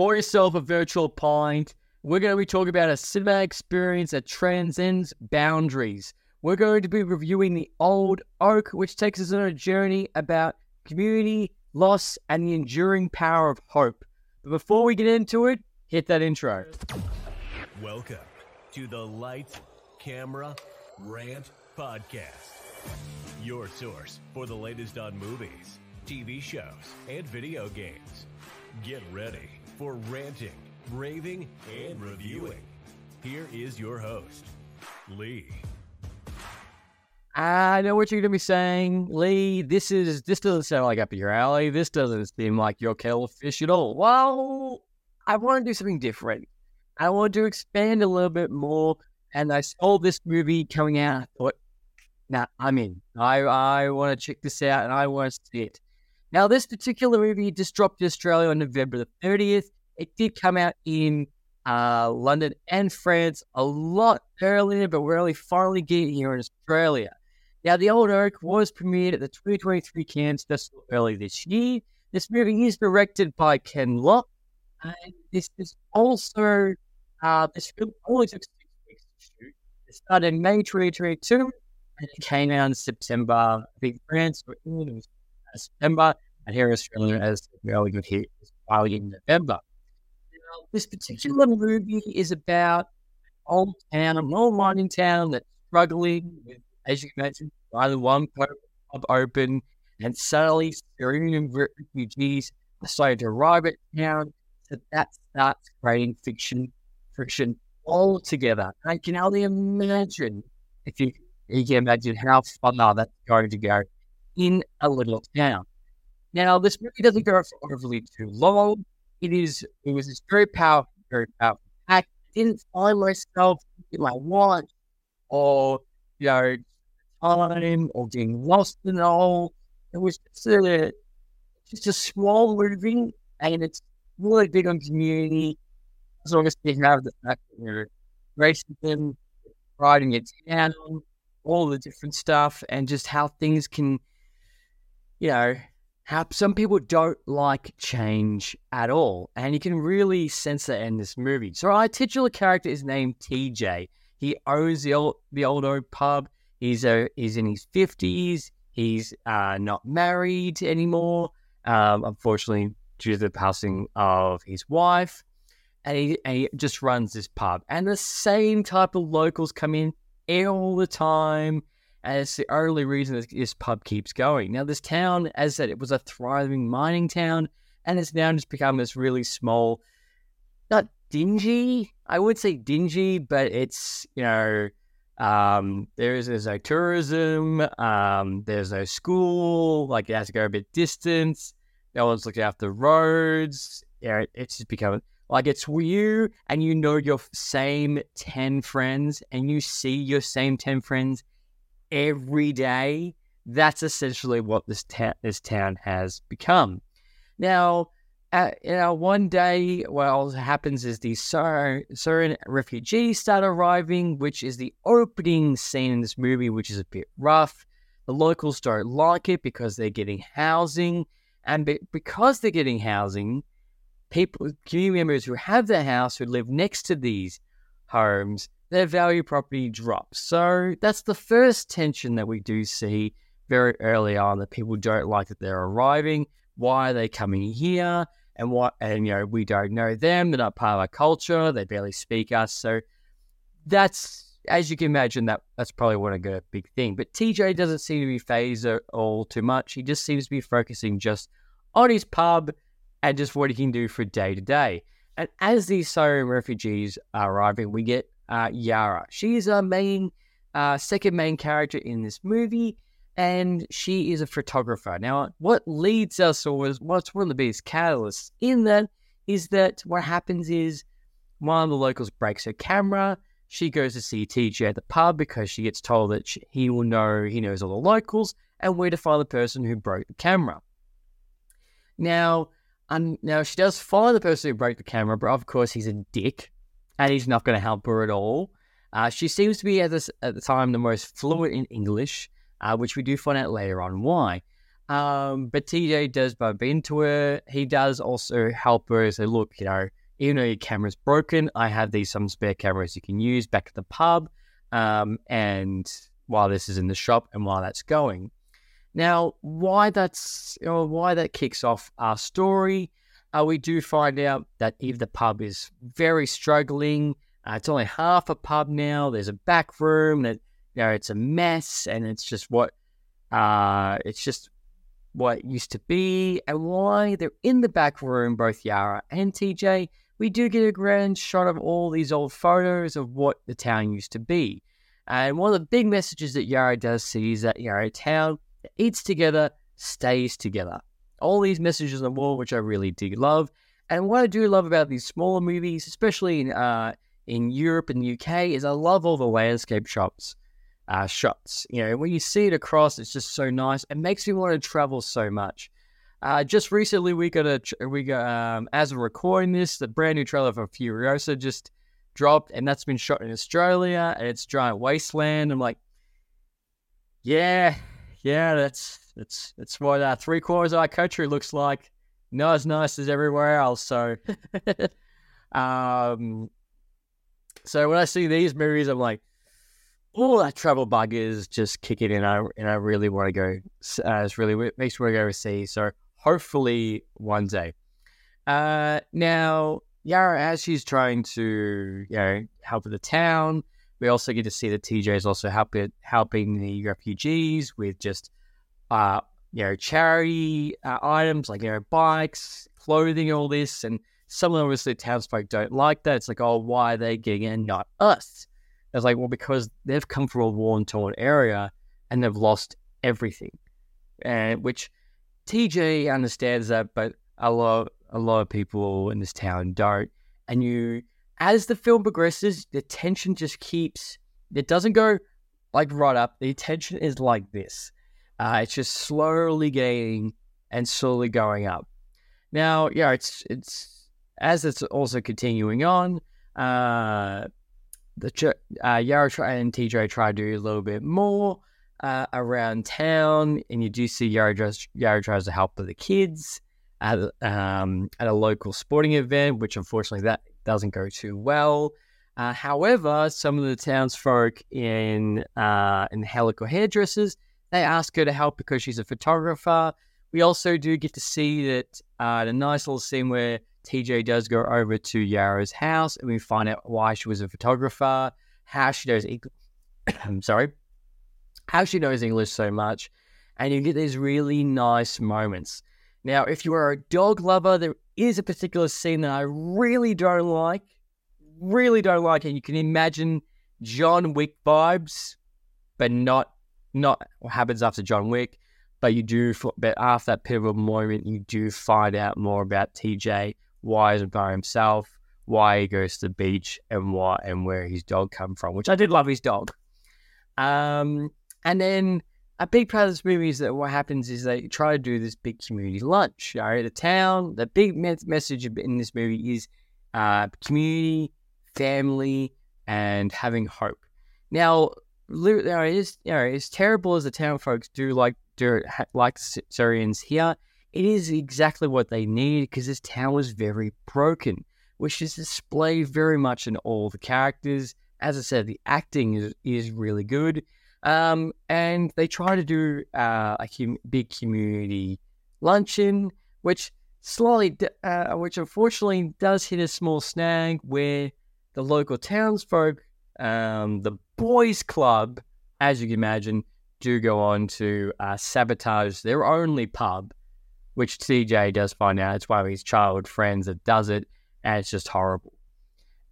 pour yourself a virtual pint. We're going to be talking about a cinema experience that transcends boundaries. We're going to be reviewing The Old Oak, which takes us on a journey about community, loss, and the enduring power of hope. But before we get into it, hit that intro. Welcome to the Lights, Camera, Rant Podcast. Your source for the latest on movies, TV shows, and video games. Get ready for ranting, raving, and reviewing. Here is your host, Lee. I know what you're going to be saying, Lee. This is this doesn't sound like up your alley. This doesn't seem like your kettle of fish at all. Well, I want to do something different. I want to expand a little bit more. And I saw this movie coming out. I thought, nah, I'm in. I I want to check this out and I want to see it. Now, this particular movie just dropped in Australia on November the 30th. It did come out in uh, London and France a lot earlier, but we're only finally getting here in Australia. Now, The Old Oak was premiered at the 2023 Cannes Festival early this year. This movie is directed by Ken Loach, and this is also, uh, this film only took six weeks to shoot. It started in May 2022, and it came out in September. I think France or England September, and here Australia, as only got here, is finally in November. Now, this particular movie is about old town, an old mining town that's struggling with as you mentioned, only one pub open, and suddenly Syrian refugees decided to arrive at town. So that starts creating fiction, friction altogether. I can only imagine if you, you can imagine how fun that's going to go in a little town. Now, this movie doesn't go for overly too long. It is it was this very powerful, very powerful I didn't find myself in my watch or you know time or getting lost in it all. It was just a, just a small movie, and it's really big on community. As long as you have the fact that you're racism, riding it down, all the different stuff, and just how things can, you know, how some people don't like change at all. And you can really sense that in this movie. So our titular character is named TJ. He owns the old the old oak pub. He's a he's in his fifties. He's uh, not married anymore, um, unfortunately, due to the passing of his wife. And he, and he just runs this pub. And the same type of locals come in all the time. And it's the only reason this, this pub keeps going. Now, this town, as I said, it was a thriving mining town. And it's now just become this really small, not dingy. I would say dingy, but it's, you know, um, there's, there's no tourism. Um, there's no school. Like it has to go a bit distance. No one's looking after roads. Yeah, it's just becoming like it's you and you know your same 10 friends and you see your same 10 friends every day. That's essentially what this, ta- this town has become. Now, uh, you know, one day, what happens is these Syrian refugees start arriving, which is the opening scene in this movie, which is a bit rough. The locals don't like it because they're getting housing, and be- because they're getting housing, people, community members who have their house, who live next to these homes, their value property drops. So that's the first tension that we do see very early on that people don't like that they're arriving. Why are they coming here? and what and you know we don't know them they're not part of our culture they barely speak us so that's as you can imagine that that's probably one of the big thing but tj doesn't seem to be phased at all too much he just seems to be focusing just on his pub and just what he can do for day to day and as these Syrian refugees are arriving we get uh, yara she's our main uh, second main character in this movie and she is a photographer. Now, what leads us, or what's one of the biggest catalysts in that, is that what happens is one of the locals breaks her camera. She goes to see TJ at the pub because she gets told that she, he will know, he knows all the locals, and where to find the person who broke the camera. Now, um, now she does find the person who broke the camera, but of course he's a dick, and he's not going to help her at all. Uh, she seems to be at this at the time the most fluent in English, uh, which we do find out later on why. Um, but TJ does bump into her. He does also help her. say, look, you know, even though your camera's broken, I have these some spare cameras you can use back at the pub. Um, and while this is in the shop and while that's going. Now, why that's or why that kicks off our story, uh, we do find out that if the pub is very struggling, uh, it's only half a pub now. There's a back room that you know it's a mess, and it's just what uh, it's just what it used to be, and why they're in the back room, both Yara and TJ. We do get a grand shot of all these old photos of what the town used to be. And one of the big messages that Yara does see is that Yara Town eats together, stays together. All these messages the wall, which I really do love. And what I do love about these smaller movies, especially in uh, in Europe and the UK, is I love all the landscape shots, uh, shots. You know, when you see it across, it's just so nice. It makes me want to travel so much. Uh, just recently, we got a we got um, as we're recording this, the brand new trailer for Furiosa just dropped, and that's been shot in Australia, and it's giant wasteland. I'm like, yeah, yeah, that's that's that's what uh, three quarters of our country looks like. Not as nice as everywhere else. So, um, so when I see these movies, I'm like, oh, that travel bug is just kicking in. I and I really want to go. Uh, it's really it makes me want to go see. So hopefully one day. Uh, now Yara, as she's trying to you know help with the town, we also get to see that TJ is also helping helping the refugees with just uh you know charity uh, items like you know bikes, clothing, all this, and some of obviously townsfolk don't like that. It's like, oh, why are they getting it, not us? It's like, well, because they've come from a war torn area and they've lost everything, and which TJ understands that, but a lot a lot of people in this town don't. And you as the film progresses, the tension just keeps, it doesn't go like right up. The tension is like this. Uh, it's just slowly gaining and slowly going up. Now, yeah, it's, it's, as it's also continuing on, uh, the uh, Yara and TJ try to do a little bit more uh, around town, and you do see Yara, tries, Yara tries to help with the kids at um, at a local sporting event, which unfortunately that doesn't go too well. Uh, however, some of the townsfolk in uh, in Helical hairdressers they ask her to help because she's a photographer. We also do get to see that uh, the nice little scene where TJ does go over to Yara's house, and we find out why she was a photographer, how she knows. I'm sorry, how she knows English so much, and you get these really nice moments. Now, if you are a dog lover, there is a particular scene that I really don't like. Really don't like it. You can imagine John Wick vibes, but not not what happens after John Wick. But you do, but after that pivotal moment, you do find out more about TJ, why he's by himself, why he goes to the beach, and why and where his dog come from. Which I did love his dog. Um, and then a big part of this movie is that what happens is they try to do this big community lunch. Right, the town, the big message in this movie is uh, community, family, and having hope. Now, you know, is, you know, as terrible as the town folks do like do like the Syrians here, it is exactly what they need because this town was very broken, which is displayed very much in all the characters. As I said, the acting is, is really good. Um, and they try to do uh, a hum- big community luncheon, which slowly, uh, which unfortunately does hit a small snag where the local townsfolk, um, the boys' club, as you can imagine, do go on to uh, sabotage their only pub, which TJ does find out it's one of his childhood friends that does it, and it's just horrible.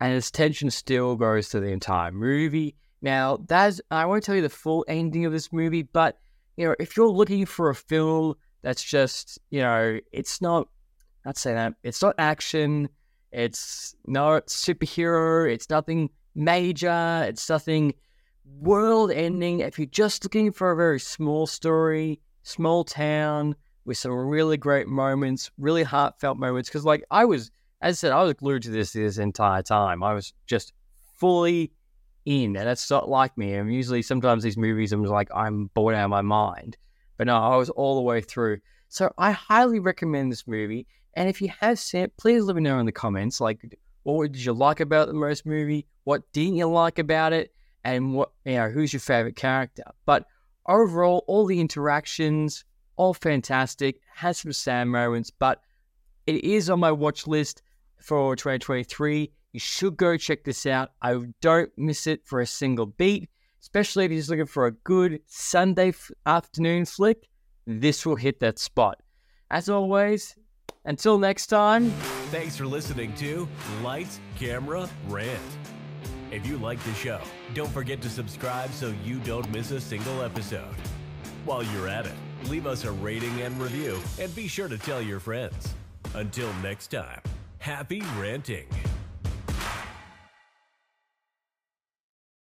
And this tension still goes to the entire movie now, that's I won't tell you the full ending of this movie, but you know, if you're looking for a film that's just, you know, it's not I'd say that, it's not action, it's not superhero, it's nothing major, it's nothing world ending. If you're just looking for a very small story, small town with some really great moments, really heartfelt moments, because like I was, as I said, I was glued to this this entire time. I was just fully in, and that's not like me. I'm usually sometimes these movies I'm like I'm bored out of my mind. But no, I was all the way through. So I highly recommend this movie. And if you have seen it, please let me know in the comments. Like, what did you like about the most movie? What didn't you like about it? And what you know, who's your favorite character? But overall, all the interactions, all fantastic. Has some sad moments, but it is on my watch list for 2023. You should go check this out. I don't miss it for a single beat, especially if you're just looking for a good Sunday f- afternoon flick. This will hit that spot. As always, until next time. Thanks for listening to Lights, Camera, Rant. If you like the show, don't forget to subscribe so you don't miss a single episode. While you're at it, leave us a rating and review, and be sure to tell your friends. Until next time, happy ranting.